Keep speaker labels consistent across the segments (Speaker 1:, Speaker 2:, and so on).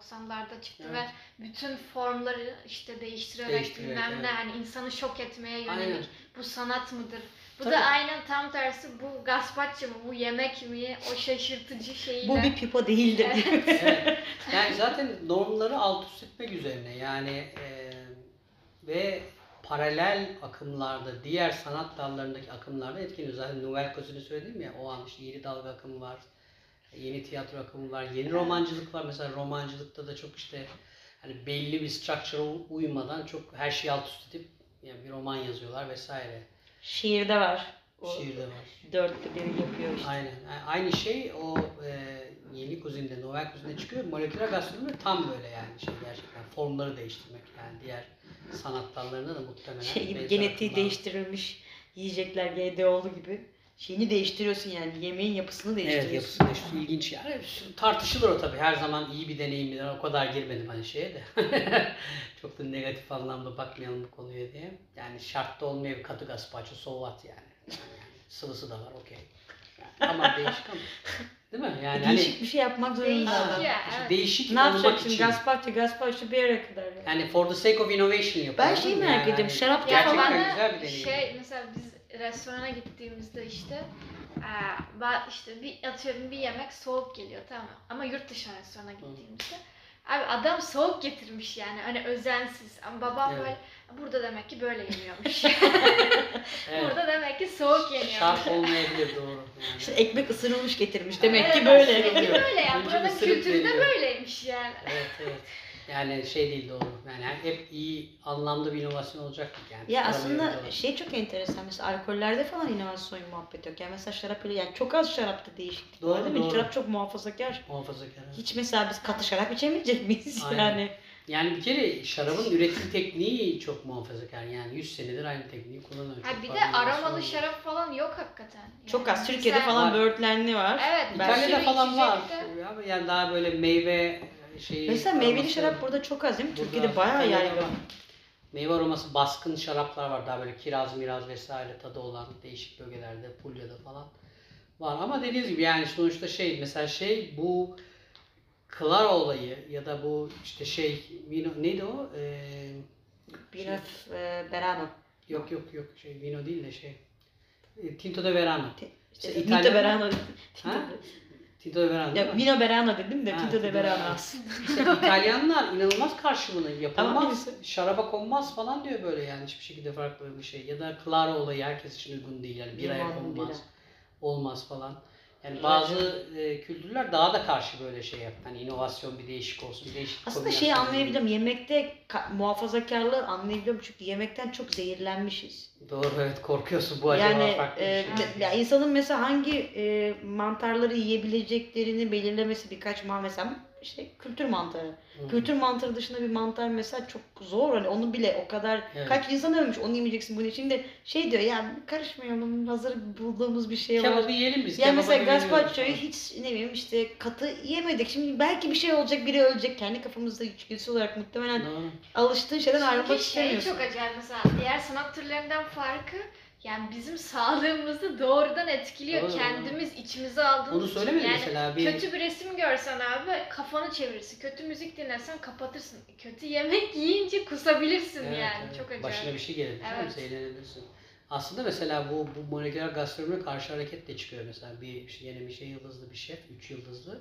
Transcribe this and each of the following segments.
Speaker 1: 90'larda çıktı
Speaker 2: Evet.
Speaker 1: ve bütün formları işte değiştirerek
Speaker 2: Değiştirerek,
Speaker 1: bilmem ne
Speaker 2: evet.
Speaker 1: yani insanı şok etmeye yönelik.
Speaker 2: Aynen.
Speaker 1: Bu sanat mıdır? Bu
Speaker 2: Tabii.
Speaker 1: da aynen tam tersi bu gazpacho mu? Bu yemek mi? O şaşırtıcı şeyle.
Speaker 3: Bu bir pipo değildir diyor.
Speaker 2: Evet. Yani zaten normları alt üst etmek üzerine yani e, ve paralel akımlarda, diğer sanat dallarındaki akımlarda etkileniyor. Zaten Nouvelle Cozine'i söyledim ya, o an işte yeni dalga akımı var, yeni tiyatro akımı var, yeni romancılık var. Mesela romancılıkta da çok işte hani belli bir structure'a uymadan çok her şeyi alt üst edip yani bir roman yazıyorlar vesaire.
Speaker 3: Şiirde var. O
Speaker 2: Şiirde var.
Speaker 3: dörtte biri yapıyor işte.
Speaker 2: Aynen. Yani Aynı şey o e, yeni kuzinde, Novel kuzinde çıkıyor. Moleküler gastronomi tam böyle yani şey gerçekten formları değiştirmek yani diğer sanat dallarında da muhtemelen
Speaker 3: Şey gibi genetiği değiştirilmiş yiyecekler GDO'lu gibi. Şeyini değiştiriyorsun yani yemeğin yapısını
Speaker 2: Evet
Speaker 3: değiştiriyorsun.
Speaker 2: yapısı değiştiriyor. ilginç yani tartışılır o tabii her zaman iyi bir deneyimdir o kadar girmedim hani şeye de çok da negatif anlamda bakmayalım bu konuya diye yani şartta olmayabilir katı gazpacho so what yani, yani sıvısı da var okey yani, ama değişik ama değil mi yani hani
Speaker 3: Değişik bir şey yapmak zorunda
Speaker 1: Değişik
Speaker 3: adam.
Speaker 1: ya. evet.
Speaker 2: değişik
Speaker 3: Ne
Speaker 2: olmak için
Speaker 3: Gazpacho, gazpacho bir yere kadar. Yani.
Speaker 2: Yani for the sake of innovation yapıyor.
Speaker 3: Ben şeyi merak
Speaker 2: Yani
Speaker 3: ediyorum,
Speaker 2: hani
Speaker 3: şarapta
Speaker 1: Ya
Speaker 2: gerçekten
Speaker 3: falan-
Speaker 2: güzel bir deneyim.
Speaker 1: şey mesela biz restorana gittiğimizde işte eee, ben işte bir atıyorum bir yemek soğuk geliyor tamam mı? Ama yurt dışı restorana gittiğimizde abi adam soğuk getirmiş yani hani özensiz ama babam
Speaker 2: Evet.
Speaker 1: böyle burada demek ki böyle yeniyormuş.
Speaker 2: Evet.
Speaker 1: Burada demek ki soğuk yeniyormuş.
Speaker 2: Şart olmayabilir doğru. Yani.
Speaker 3: İşte ekmek ısırılmış getirmiş. Demek
Speaker 1: Evet,
Speaker 3: ki böyle.
Speaker 1: demek ki böyle yani.
Speaker 2: Önce
Speaker 1: Buranın kültürü de böyleymiş yani.
Speaker 2: Evet evet. Yani şey değil doğru. Yani hep iyi anlamda bir inovasyon olacak yani.
Speaker 3: Ya aslında şey çok enteresan. Mesela alkollerde falan inovasyon muhabbet yok. Yani mesela şarap öyle yani çok az şarapta değişiklik
Speaker 2: Doğru,
Speaker 3: var değil mi?
Speaker 2: doğru.
Speaker 3: Şarap çok muhafazakar.
Speaker 2: muhafazakar. evet.
Speaker 3: Hiç mesela biz katı şarap içemeyecek miyiz
Speaker 2: Aynen.
Speaker 3: yani?
Speaker 2: Yani bir kere şarabın üretim tekniği çok muhafazakar. Yani 100 senedir aynı tekniği kullanıyor.
Speaker 1: Ha
Speaker 2: Çok
Speaker 1: bir de aromalı şarap falan yok hakikaten. Yani
Speaker 3: Çok az. Türkiye'de falan böğürtlenli var.
Speaker 1: Evet.
Speaker 3: Ben-
Speaker 2: İtalya'da falan var. Ama yani daha böyle meyve şeyi.
Speaker 3: Mesela meyveli şarap burada çok az değil mi? Türkiye'de bayağı yaygın.
Speaker 2: var. Meyve aroması baskın şaraplar var. Daha böyle kiraz, miraz vesaire tadı olan değişik bölgelerde, Pulya'da falan var. Ama dediğiniz gibi yani sonuçta şey mesela şey bu Clara olayı ya da bu işte şey vino neydi o? Ee,
Speaker 3: Pinot e, Verano.
Speaker 2: yok yok yok şey vino değil de şey e, Tinto de Verano.
Speaker 3: İşte
Speaker 2: İşte
Speaker 3: Tinto
Speaker 2: İtalyan-
Speaker 3: Verano.
Speaker 2: Ha? Tinto de Verano.
Speaker 3: Ya? Vino Verano dedim de
Speaker 2: Ha,
Speaker 3: Tinto de Verano.
Speaker 2: İşte İtalyanlar inanılmaz karşılığını
Speaker 3: Ama
Speaker 2: yapılmaz, şaraba konmaz falan diyor böyle yani hiçbir şekilde farklı bir şey. Ya da Clara olayı herkes için uygun değil yani biraya konmaz, olmaz falan. Yani bazı e, kültürler daha da karşı böyle şey yap. Hani inovasyon bir değişik olsun, bir değişik
Speaker 3: Aslında şeyi anlayabiliyorum. Yemekte ka- muhafazakarlığı anlayabiliyorum çünkü yemekten çok zehirlenmişiz.
Speaker 2: Doğru evet korkuyorsun bu acaba
Speaker 3: yani
Speaker 2: farklı
Speaker 3: e,
Speaker 2: bir şey.
Speaker 3: me- ya insanın mesela hangi e, mantarları yiyebileceklerini belirlemesi birkaç mesela işte kültür mantarı.
Speaker 2: Hı.
Speaker 3: Kültür mantarı dışında bir mantar mesela çok zor hani onu bile o kadar
Speaker 2: Evet.
Speaker 3: kaç insan ölmüş onu yemeyeceksin bunu şimdi şey diyor ya karışmayalım hazır bulduğumuz bir şey var.
Speaker 2: Kebabı yiyelim biz.
Speaker 3: Yani mesela gazpacho'yu hiç ne bileyim işte katı yemedik. Şimdi belki bir şey olacak, biri ölecek. Kendi kafamızda içgüdüsü olarak muhtemelen
Speaker 2: Doğru.
Speaker 3: alıştığın şeyden ayrılmak
Speaker 1: Çünkü şey
Speaker 3: istemiyorsun.
Speaker 1: çok acayip mesela diğer sanat türlerinden farkı yani bizim sağlığımızı doğrudan etkiliyor.
Speaker 2: Doğru.
Speaker 1: Kendimiz içimize aldığımız
Speaker 2: Onu söylemedi
Speaker 1: yani
Speaker 2: mesela bir
Speaker 1: Kötü bir resim görsen abi kafanı çevirirsin. Kötü müzik dinlersen kapatırsın. Kötü yemek yiyince kusabilirsin
Speaker 2: Evet,
Speaker 1: yani.
Speaker 2: evet.
Speaker 1: Çok acayip.
Speaker 2: Başına bir şey gelir.
Speaker 1: Evet.
Speaker 2: Zehirlenebilirsin. Aslında mesela bu, bu moleküler gastronomi karşı hareket de çıkıyor mesela bir yine bir şey yıldızlı bir şef, üç yıldızlı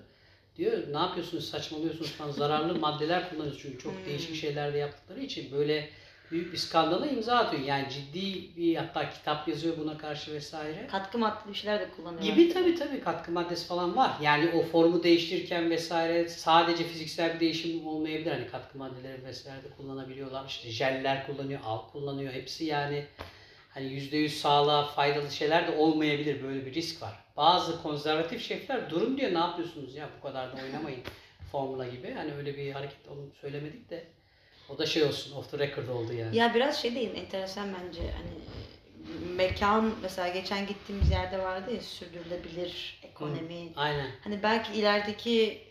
Speaker 2: diyor ne yapıyorsunuz saçmalıyorsunuz falan zararlı maddeler kullanıyorsunuz çünkü çok
Speaker 3: Hmm.
Speaker 2: değişik şeyler de yaptıkları için böyle büyük bir skandala imza atıyor. Yani ciddi bir hatta kitap yazıyor buna karşı vesaire.
Speaker 3: Katkı maddeli bir şeyler de kullanıyorlar.
Speaker 2: Gibi tabii tabii katkı maddesi falan var. Yani o formu değiştirirken vesaire sadece fiziksel bir değişim olmayabilir. Hani katkı maddeleri vesaire de kullanabiliyorlar. İşte jeller kullanıyor, al kullanıyor. Hepsi yani hani %100 sağlığa faydalı şeyler de olmayabilir. Böyle bir risk var. Bazı konservatif şefler durun diyor ne yapıyorsunuz ya bu kadar da oynamayın formula gibi. Hani öyle bir hareket onu söylemedik de o da şey olsun off the record oldu yani.
Speaker 3: Ya biraz şey değil enteresan bence hani mekan mesela geçen gittiğimiz yerde vardı ya sürdürülebilir ekonomi.
Speaker 2: Aynen.
Speaker 3: Hani belki ilerideki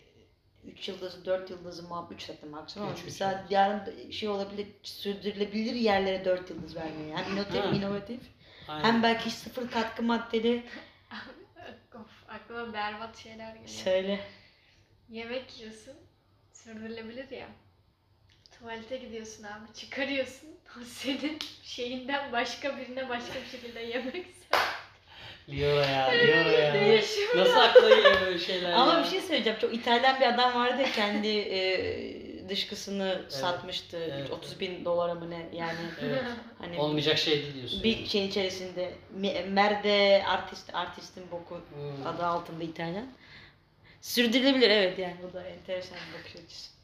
Speaker 3: 3 yıldızı 4 yıldızı muhabbet 3 zaten maksimum ama
Speaker 2: Üç, üç
Speaker 3: mesela
Speaker 2: yıldız.
Speaker 3: yarın şey olabilir sürdürülebilir yerlere 4 yıldız vermeye. Hem inovatif,
Speaker 2: Ha.
Speaker 3: inovatif
Speaker 2: aynen.
Speaker 3: hem belki sıfır katkı maddeli
Speaker 1: Of, aklıma berbat şeyler geliyor.
Speaker 3: söyle.
Speaker 1: Yemek yiyorsun. sürdürülebilir ya. Tuvalete gidiyorsun abi çıkarıyorsun. O senin şeyinden başka birine başka bir şekilde yemek
Speaker 2: Liora ya, Liora ya. Nasıl akla geliyor böyle şeyler
Speaker 3: Ama
Speaker 2: ya?
Speaker 3: bir şey söyleyeceğim. Çok İtalyan bir adam vardı ya kendi e, dışkısını satmıştı.
Speaker 2: Evet.
Speaker 3: 30 bin dolara mı ne yani.
Speaker 2: Evet.
Speaker 3: Hani
Speaker 2: Olmayacak şey değil diyorsun.
Speaker 3: bir şeyin içerisinde Me- Merde artist artistin boku
Speaker 2: Hmm.
Speaker 3: adı altında İtalyan. Sürdürülebilir evet yani bu da enteresan bir bakış açısı.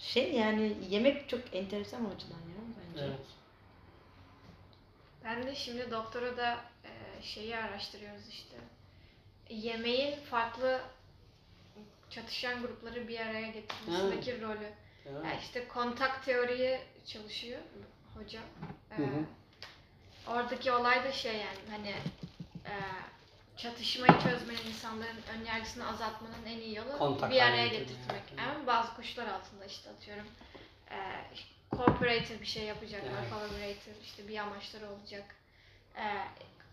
Speaker 3: Şey yani yemek çok enteresan o açıdan ya bence.
Speaker 2: Evet.
Speaker 1: Ben de şimdi doktora da e, şeyi araştırıyoruz işte. Yemeğin farklı çatışan grupları bir araya getirmesindeki rolü.
Speaker 2: Tamam.
Speaker 1: Ya işte kontak teoriyi çalışıyor hocam. Ee,
Speaker 2: Hı hı.
Speaker 1: Oradaki olay da şey yani hani e, çatışmayı çözmenin insanların ön yargısını azaltmanın en iyi yolu
Speaker 2: Kontak
Speaker 1: bir araya getirtmek. Ama bazı kuşlar altında işte atıyorum e, cooperative bir şey yapacaklar,
Speaker 2: Evet.
Speaker 1: collaborative işte bir amaçları olacak. E,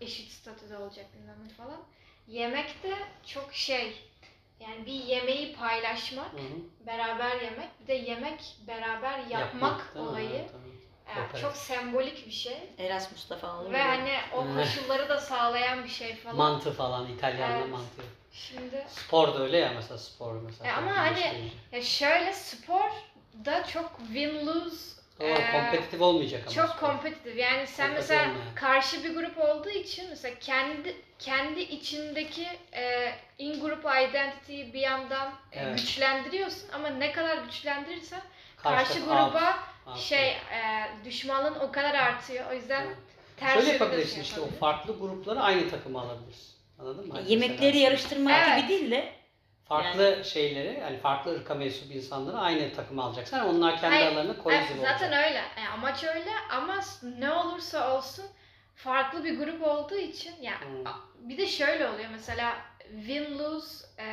Speaker 1: eşit statüde olacak bilmem falan. Yemekte çok şey yani bir yemeği paylaşmak
Speaker 2: Hı hı.
Speaker 1: beraber yemek bir de yemek beraber yapmak,
Speaker 2: mi?
Speaker 1: olayı
Speaker 2: Evet, Kooperatif.
Speaker 1: çok sembolik bir şey
Speaker 3: Erasmus'ta falan olur
Speaker 1: ve hani o koşulları da sağlayan bir şey falan.
Speaker 2: Mantı falan, İtalyanlar
Speaker 1: Evet.
Speaker 2: mantı.
Speaker 1: Şimdi
Speaker 2: Spor da öyle ya mesela spor mesela.
Speaker 1: E ama hani- ya şöyle spor da çok win lose
Speaker 2: Doğru,
Speaker 1: e,
Speaker 2: kompetitif olmayacak ama.
Speaker 1: çok
Speaker 2: spor.
Speaker 1: kompetitif. Yani sen
Speaker 2: Kompetitif
Speaker 1: mesela
Speaker 2: olmayan.
Speaker 1: karşı bir grup olduğu için mesela kendi kendi içindeki e, in grup identity'yi bir yandan e,
Speaker 2: Evet.
Speaker 1: güçlendiriyorsun ama ne kadar güçlendirirsen
Speaker 2: Karşı
Speaker 1: karşı gruba şey e, düşmanlığın o kadar artıyor. O yüzden
Speaker 2: Evet.
Speaker 1: ters
Speaker 2: Şöyle yapabilirsin işte o farklı grupları aynı takıma alabilirsin. Anladın mı? Hani
Speaker 3: Yemekleri
Speaker 2: mesela
Speaker 3: yarıştırmak
Speaker 1: Evet.
Speaker 3: gibi değil de
Speaker 2: Farklı şeyleri yani farklı ırka mensup insanları aynı takıma alacaksın. Yani onlar kendi
Speaker 1: Hayır,
Speaker 2: aralarında
Speaker 1: Evet,
Speaker 2: kohezif
Speaker 1: zaten
Speaker 2: olacak.
Speaker 1: öyle. Yani amaç öyle ama ne olursa olsun farklı bir grup olduğu için yani
Speaker 2: Hmm.
Speaker 1: bir de şöyle oluyor mesela win lose e,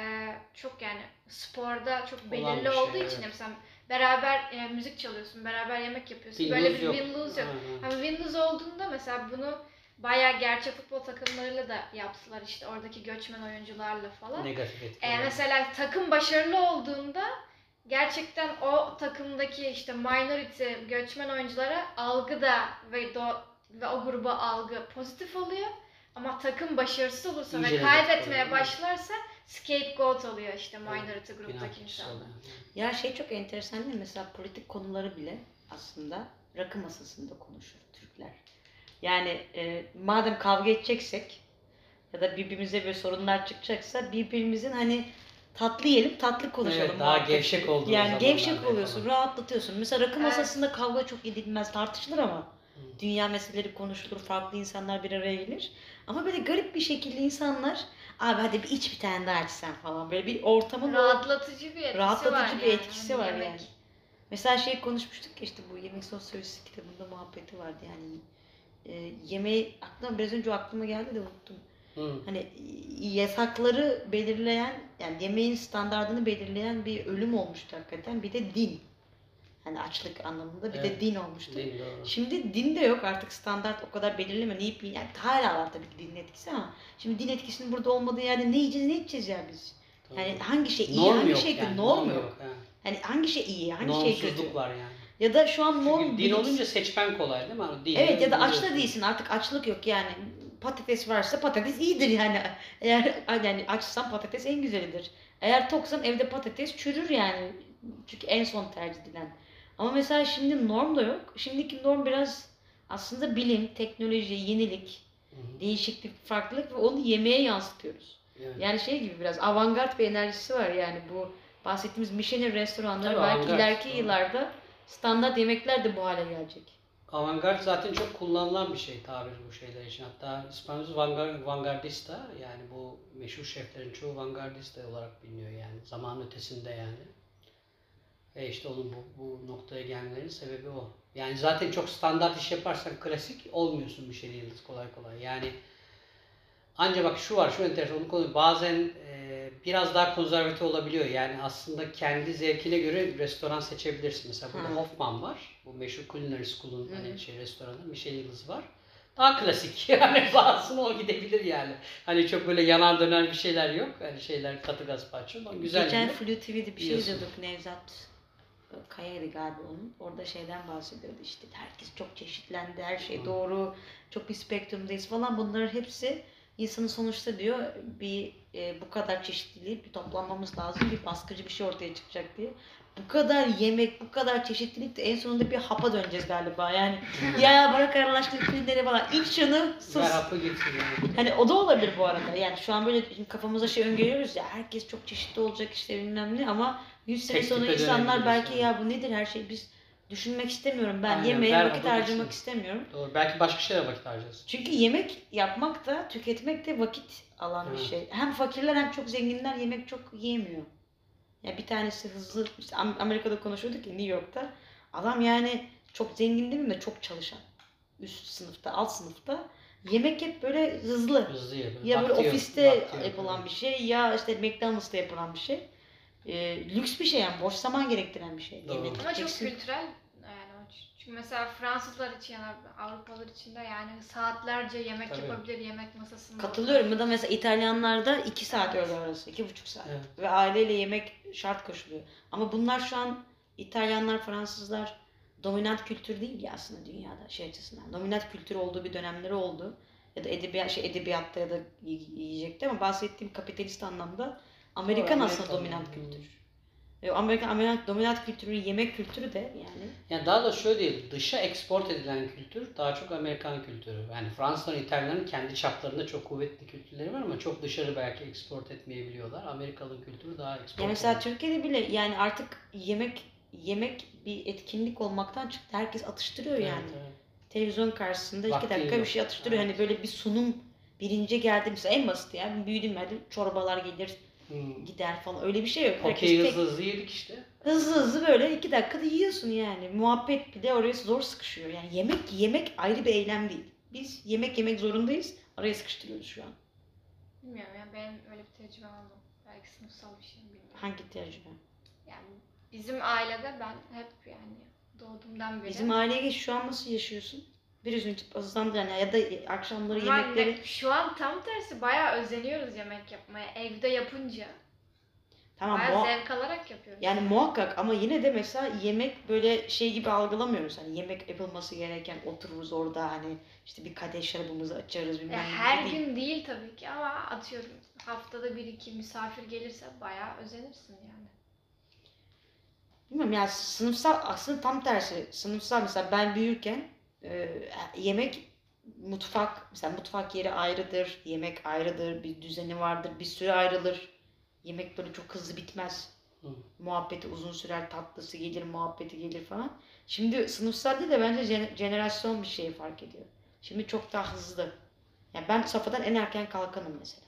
Speaker 1: çok yani sporda çok belirli
Speaker 2: şey,
Speaker 1: olduğu için
Speaker 2: evet.
Speaker 1: mesela beraber e, müzik çalıyorsun, beraber yemek yapıyorsun.
Speaker 2: Win
Speaker 1: Böyle bir
Speaker 2: yok.
Speaker 1: win lose yok. Ama win lose olduğunda mesela bunu bayağı gerçek futbol takımlarıyla da yaptılar işte oradaki göçmen oyuncularla falan.
Speaker 2: Negatif etki.
Speaker 1: Ee,
Speaker 2: olarak.
Speaker 1: mesela takım başarılı olduğunda gerçekten o takımdaki işte minority göçmen oyunculara algı da ve do, ve o gruba algı pozitif oluyor. Ama takım başarısız olursa
Speaker 2: İyice
Speaker 1: ve kaybetmeye başlarsa scapegoat oluyor işte minority gruptaki insanlar.
Speaker 3: Ya şey çok enteresan değil mi? Mesela politik konuları bile aslında rakı masasında konuşur Türkler. Yani e, madem kavga edeceksek ya da birbirimize böyle sorunlar çıkacaksa birbirimizin hani tatlı yiyelim tatlı konuşalım.
Speaker 2: Evet, daha gevşek olduğumuz
Speaker 3: Yani gevşek oluyorsun,
Speaker 2: yapalım.
Speaker 3: rahatlatıyorsun. Mesela rakı
Speaker 1: Evet.
Speaker 3: masasında kavga çok edilmez, tartışılır ama dünya meseleleri konuşulur, farklı insanlar bir araya gelir. Ama böyle garip bir şekilde insanlar abi hadi bir iç bir tane daha içsen falan böyle bir ortamın
Speaker 1: Rahatlatıcı bir etkisi
Speaker 3: rahatlatıcı
Speaker 1: var
Speaker 3: bir
Speaker 1: yani.
Speaker 3: etkisi
Speaker 1: Hani
Speaker 3: var
Speaker 1: yemek-
Speaker 3: yani. Mesela şey konuşmuştuk ya işte bu yemek sosyolojisi kitabında muhabbeti vardı yani. E, yemeği aklıma biraz önce aklıma geldi de unuttum.
Speaker 2: Hı.
Speaker 3: Hani yasakları belirleyen yani yemeğin standartını belirleyen bir ölüm olmuştu hakikaten. Bir de din. Hani açlık anlamında bir de
Speaker 2: Evet.
Speaker 3: din olmuştu.
Speaker 2: Değil, doğru.
Speaker 3: Şimdi din de yok artık standart o kadar belirleme. Ne yiyip yani hala var tabii ki dinin etkisi ama şimdi din etkisinin burada olmadığı yerde ne yiyeceğiz ne içeceğiz ya biz?
Speaker 2: Tamam.
Speaker 3: Yani hangi şey iyi,
Speaker 2: norm
Speaker 3: hangi
Speaker 2: yok
Speaker 3: şey kötü,
Speaker 2: yani,
Speaker 3: norm yok.
Speaker 2: ha.
Speaker 3: Hani hangi şey iyi, hangi şey kötü?
Speaker 2: Var yani.
Speaker 3: Ya da şu an norm
Speaker 2: Çünkü din olunca seçmen kolay değil mi? Hani dini
Speaker 3: Evet ya da aç da değilsin artık açlık yok yani patates varsa patates iyidir yani. Eğer yani açsan patates en güzelidir. Eğer toksan evde patates çürür yani. Çünkü en son tercih edilen. Ama mesela şimdi norm da yok. Şimdiki norm biraz aslında bilim, teknoloji, yenilik,
Speaker 2: Hı hı.
Speaker 3: değişiklik, farklılık ve onu yemeğe yansıtıyoruz.
Speaker 2: Evet.
Speaker 3: Yani şey gibi biraz avantgard bir enerjisi var yani bu bahsettiğimiz Michelin restoranları
Speaker 2: Tabii,
Speaker 3: belki ileriki
Speaker 2: doğru.
Speaker 3: yıllarda standart yemekler de bu hale gelecek.
Speaker 2: Avantgard zaten çok kullanılan bir şey tabir bu şeyler için. Hatta İspanyolca vangar- vangardista yani bu meşhur şeflerin çoğu vangardista olarak biliniyor yani. Zaman ötesinde yani. Ve işte onun bu, bu noktaya gelmelerinin sebebi o. Yani zaten çok standart iş yaparsan klasik olmuyorsun bir şey yıldız kolay kolay. Yani Anca bak şu var, şu enteresan onu konu bazen e, biraz daha konservatif olabiliyor. Yani aslında kendi zevkine göre restoran seçebilirsin. Mesela burada
Speaker 3: Hı.
Speaker 2: Hoffman var. Bu meşhur Culinary School'un hani şey restoranı, Michelin yıldızı var. daha klasik. Yani bazısına o gidebilir yani. Hani çok böyle yanan dönen bir şeyler yok. Hani şeyler katı gazpacho. Güzel
Speaker 3: Geçen. Flu TV'de bir şey izliyorduk Nevzat Kaya'ydı galiba onun. Orada şeyden bahsediyordu işte herkes çok çeşitlendi, her şey doğru, çok bir spektrumdayız falan. Bunların hepsi insanın sonuçta diyor bir e, bu kadar çeşitliliği bir toplanmamız lazım, bir baskıcı bir şey ortaya çıkacak diye. Bu kadar yemek, bu kadar çeşitlilik de en sonunda bir hapa döneceğiz galiba. Yani ya bırak araştır filmleri falan. İç şunu sus.
Speaker 2: Ver hapı getir yani.
Speaker 3: Hani o da olabilir bu arada. Yani şu an böyle şimdi kafamıza şey öngörüyoruz ya herkes çok çeşitli olacak işte bilmem ne ama 100 sene sonra insanlar belki ya bu nedir her şey biz düşünmek istemiyorum ben
Speaker 2: Aynen,
Speaker 3: yemeğe vakit harcamak istemiyorum.
Speaker 2: Doğru. Belki başka şeylere vakit harcayacağız.
Speaker 3: Çünkü yemek yapmak da tüketmek de vakit alan bir
Speaker 2: Evet.
Speaker 3: şey. Hem fakirler hem çok zenginler yemek çok yiyemiyor. Ya bir tanesi hızlı işte Am- Amerika'da konuşuyorduk ya New York'ta. Adam yani çok zengin değil mi de çok çalışan. Üst sınıfta, alt sınıfta. Yemek hep böyle hızlı.
Speaker 2: Hızlı ye.
Speaker 3: Ya böyle
Speaker 2: Vakti yok,
Speaker 3: ofiste
Speaker 2: vakti yok.
Speaker 3: yapılan bir şey ya işte McDonald's'ta yapılan bir şey. Ee, lüks bir şey yani boş zaman gerektiren bir şey.
Speaker 2: Doğru.
Speaker 3: Yemek
Speaker 1: Ama çok kültürel yani. Çünkü mesela Fransızlar için ya da Avrupalılar için de yani saatlerce yemek
Speaker 2: Tabii.
Speaker 1: yapabilir yemek masasında.
Speaker 3: Katılıyorum. Ya da mesela İtalyanlarda 2 saat öğle arası, iki buçuk saat.
Speaker 2: Evet.
Speaker 3: Ve aileyle yemek şart koşuluyor. Ama bunlar şu an İtalyanlar, Fransızlar dominant kültür değil ya aslında dünyada şey açısından. Dominant kültür olduğu bir dönemleri oldu. Ya da edebiyat, şey, edebiyatta ya da yiyecekte ama bahsettiğim kapitalist anlamda Amerikan
Speaker 2: Doğru,
Speaker 3: aslında
Speaker 2: Amerikan.
Speaker 3: dominant kültür. Ve Amerikan, Amerikan dominant kültürü, yemek kültürü de yani.
Speaker 2: Yani daha da şöyle değil, dışa export edilen kültür daha çok Amerikan kültürü. Yani Fransızların, İtalyanların kendi çaplarında çok kuvvetli kültürleri var ama çok dışarı belki export etmeyebiliyorlar. Amerikalı kültürü daha export
Speaker 3: Ya mesela
Speaker 2: edilen.
Speaker 3: Türkiye'de bile yani artık yemek yemek bir etkinlik olmaktan çıktı. Herkes atıştırıyor
Speaker 2: Evet,
Speaker 3: yani.
Speaker 2: evet.
Speaker 3: Televizyon karşısında iki
Speaker 2: Vakti
Speaker 3: dakika bir
Speaker 2: yok.
Speaker 3: şey atıştırıyor.
Speaker 2: Evet.
Speaker 3: Hani böyle bir sunum birinci geldi mesela en basit ya. Büyüdüm ben çorbalar gelir
Speaker 2: Hmm.
Speaker 3: gider falan öyle bir şey yok. Herkes
Speaker 2: Okey
Speaker 3: tek-
Speaker 2: hızlı hızlı yedik işte.
Speaker 3: hızlı hızlı böyle iki dakikada yiyorsun yani. Muhabbet bir de oraya zor sıkışıyor. Yani yemek yemek ayrı bir eylem değil. Biz yemek yemek zorundayız. Araya sıkıştırıyoruz şu an.
Speaker 1: Bilmiyorum ya benim öyle bir tecrübem oldu. Belki sınıfsal bir şey bilmiyorum.
Speaker 3: Hangi tecrübe?
Speaker 1: Yani bizim ailede ben hep yani doğduğumdan beri.
Speaker 3: Bizim aileye geç şu an nasıl yaşıyorsun? Biraz önce hızlandı yani ya da akşamları
Speaker 1: Ama
Speaker 3: yemekleri
Speaker 1: şu an tam tersi bayağı özeniyoruz yemek yapmaya. Evde yapınca.
Speaker 3: tamam
Speaker 1: bayağı
Speaker 3: muha-
Speaker 1: zevk alarak yapıyoruz.
Speaker 3: yani muhakkak ama yine de mesela yemek böyle şey gibi algılamıyoruz. Hani yemek yapılması gereken otururuz orada hani işte bir kadeh şarabımızı açarız bilmem
Speaker 1: Ya her
Speaker 3: değil.
Speaker 1: gün değil tabii ki ama atıyorum haftada bir iki misafir gelirse bayağı özenirsin yani.
Speaker 3: Bilmiyorum yani sınıfsal aslında tam tersi. Sınıfsal mesela ben büyürken e, yemek mutfak mesela mutfak yeri ayrıdır, yemek ayrıdır, bir düzeni vardır, bir süre ayrılır. Yemek böyle çok hızlı bitmez.
Speaker 2: Hı.
Speaker 3: Muhabbeti uzun sürer, tatlısı gelir, muhabbeti gelir falan. Şimdi sınıfsal değil de bence jene- jenerasyon bir şey fark ediyor. Şimdi çok daha hızlı. Yani ben safhadan en erken kalkanım mesela.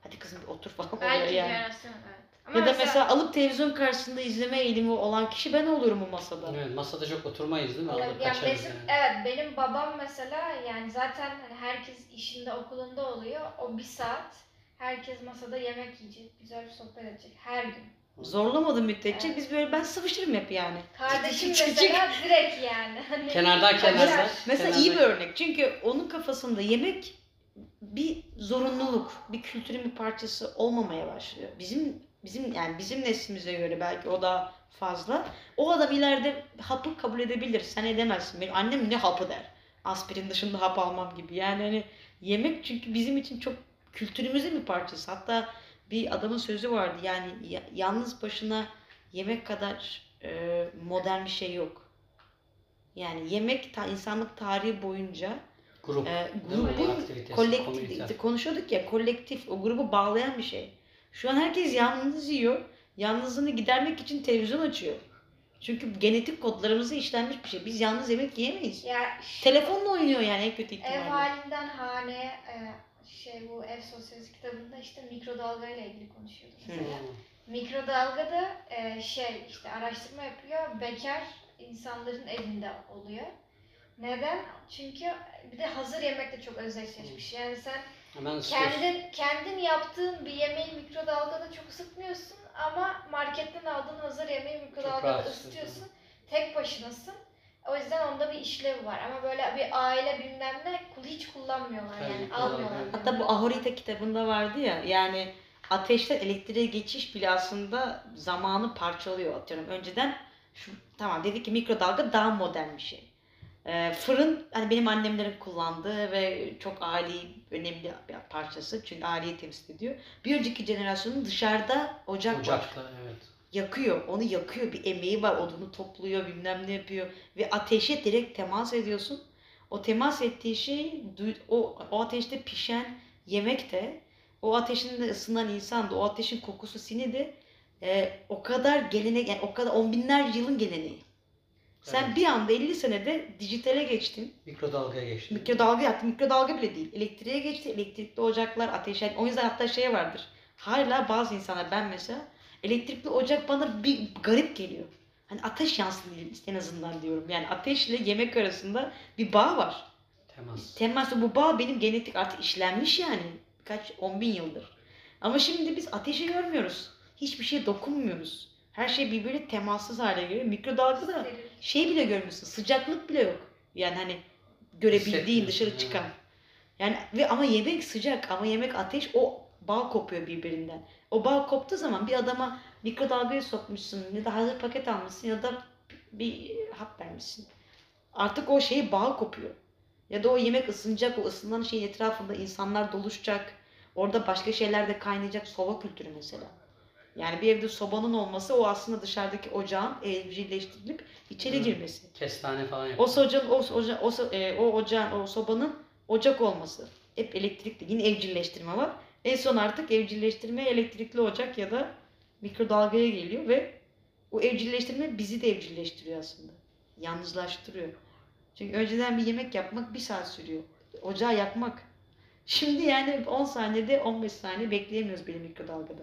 Speaker 3: Hadi kızım bir otur falan oluyor
Speaker 1: Belki
Speaker 3: yani.
Speaker 1: jenerasyon evet. Ama
Speaker 3: Ya da mesela alıp televizyon karşısında izleme eğilimi olan kişi ben olurum o masada.
Speaker 2: Evet, masada çok oturmayız değil mi? Alıp
Speaker 1: Yani
Speaker 2: kaçarız
Speaker 1: bizim,
Speaker 2: yani.
Speaker 1: evet benim babam mesela yani zaten hani herkes işinde okulunda oluyor. O bir saat herkes masada yemek yiyecek, güzel bir sohbet edecek her gün.
Speaker 3: Zorlamadım müddetçe
Speaker 1: Evet.
Speaker 3: biz böyle ben sıvışırım hep yani.
Speaker 1: Kardeşim mesela direkt yani. Hani
Speaker 2: Kenardan kenardan.
Speaker 1: Mesela-
Speaker 3: Mesela
Speaker 2: kenardan-
Speaker 3: iyi bir örnek. Çünkü onun kafasında yemek bir zorunluluk, bir kültürün bir parçası olmamaya başlıyor. Bizim bizim yani bizim neslimize göre belki o da fazla. O adam ileride hapı kabul edebilir. Sen edemezsin. Benim annem ne hapı der. Aspirin dışında hap almam gibi. Yani hani yemek çünkü bizim için çok kültürümüzün bir parçası. Hatta bir adamın sözü vardı. Yani ya- yalnız başına yemek kadar e, modern bir şey yok. Yani yemek ta, insanlık tarihi boyunca
Speaker 2: Grup.
Speaker 3: e, grubun kolektif konuşuyorduk ya kolektif o grubu bağlayan bir şey. Şu an herkes yalnız yiyor. Yalnızlığını gidermek için televizyon açıyor. Çünkü genetik kodlarımızda işlenmiş bir şey. Biz yalnız yemek yiyemeyiz.
Speaker 1: ya
Speaker 3: Telefonla oynuyor yani en kötü
Speaker 1: ev
Speaker 3: ihtimalle.
Speaker 1: halinden haneye e, şey bu ev sosyolojisi kitabında işte mikrodalga ile ilgili konuşuyordu mesela.
Speaker 2: Hmm.
Speaker 1: Mikrodalgada e, şey işte araştırma yapıyor. Bekar insanların evinde oluyor. Neden? Çünkü bir de hazır yemek de çok özdeşleşmiş. Yani sen
Speaker 2: Hemen
Speaker 1: kendin kendin yaptığın bir yemeği mikrodalgada çok ısıtmıyorsun ama marketten aldığın hazır yemeği mikrodalgada ısıtıyorsun. Tek başınasın O yüzden onda bir işlevi var. Ama böyle bir aile bilmem ne kul- hiç kullanmıyorlar
Speaker 2: Tabii,
Speaker 1: yani.
Speaker 2: kullanmıyor.
Speaker 1: Almıyorlar.
Speaker 3: Hatta bu Ahorita kitabında vardı ya yani ateşten elektriğe geçiş bile aslında zamanı parçalıyor atıyorum. Önceden şu tamam dedik ki mikrodalga daha modern bir şey. Ee, fırın hani benim annemlerin kullandığı ve çok aileyi önemli bir parçası. Çünkü aileyi temsil ediyor. Bir önceki jenerasyonun dışarıda ocak var.
Speaker 2: Ocakta evet.
Speaker 3: yakıyor. Onu yakıyor. Bir emeği var. Odunu topluyor. Bilmem ne yapıyor. Ve ateşe direkt temas ediyorsun. O temas ettiği şey o, o ateşte pişen yemek de o ateşin de ısınan insan da o ateşin kokusu sini de e, o kadar gelenek yani o kadar on binlerce yılın geleneği. Sen
Speaker 2: Evet.
Speaker 3: bir anda 50 senede dijitale geçtin.
Speaker 2: Mikrodalgaya geçti.
Speaker 3: Mikrodalga yaptın. Mikrodalga bile değil. Elektriğe geçti. Elektrikli ocaklar, ateş. O yüzden hatta şey vardır. Hala bazı insanlar ben mesela elektrikli ocak bana bir garip geliyor. Hani ateş yansın en azından diyorum. Yani ateşle yemek arasında bir bağ var.
Speaker 2: Temas.
Speaker 3: Teması bu bağ benim genetik artık işlenmiş yani. Kaç 10 bin yıldır. Ama şimdi biz ateşi görmüyoruz. Hiçbir şeye dokunmuyoruz. Her şey birbirine temassız hale geliyor. Mikrodalga da şey bile görmüyorsun. Sıcaklık bile yok. Yani hani görebildiğin dışarı çıkan. Yani ve ama yemek sıcak ama yemek ateş o bağ kopuyor birbirinden. O bağ koptuğu zaman bir adama mikrodalgaya sokmuşsun ya da hazır paket almışsın ya da bir hap vermişsin. Artık o şey bağ kopuyor. Ya da o yemek ısınacak, o ısınan şeyin etrafında insanlar doluşacak. Orada başka şeyler de kaynayacak. Soba kültürü mesela. Yani bir evde sobanın olması o aslında dışarıdaki ocağın evcilleştirilip içeri
Speaker 2: Hı.
Speaker 3: girmesi.
Speaker 2: Kestane falan
Speaker 3: O
Speaker 2: yapıyor.
Speaker 3: ocağın, o, oca, o, e, o ocağın, o sobanın ocak olması. Hep elektrikli. Yine evcilleştirme var. En son artık evcilleştirme elektrikli ocak ya da mikrodalgaya geliyor ve o evcilleştirme bizi de evcilleştiriyor aslında. Yalnızlaştırıyor. Çünkü önceden bir yemek yapmak bir saat sürüyor. Ocağı yakmak. Şimdi yani 10 saniyede 15 saniye bekleyemiyoruz bir mikrodalgada.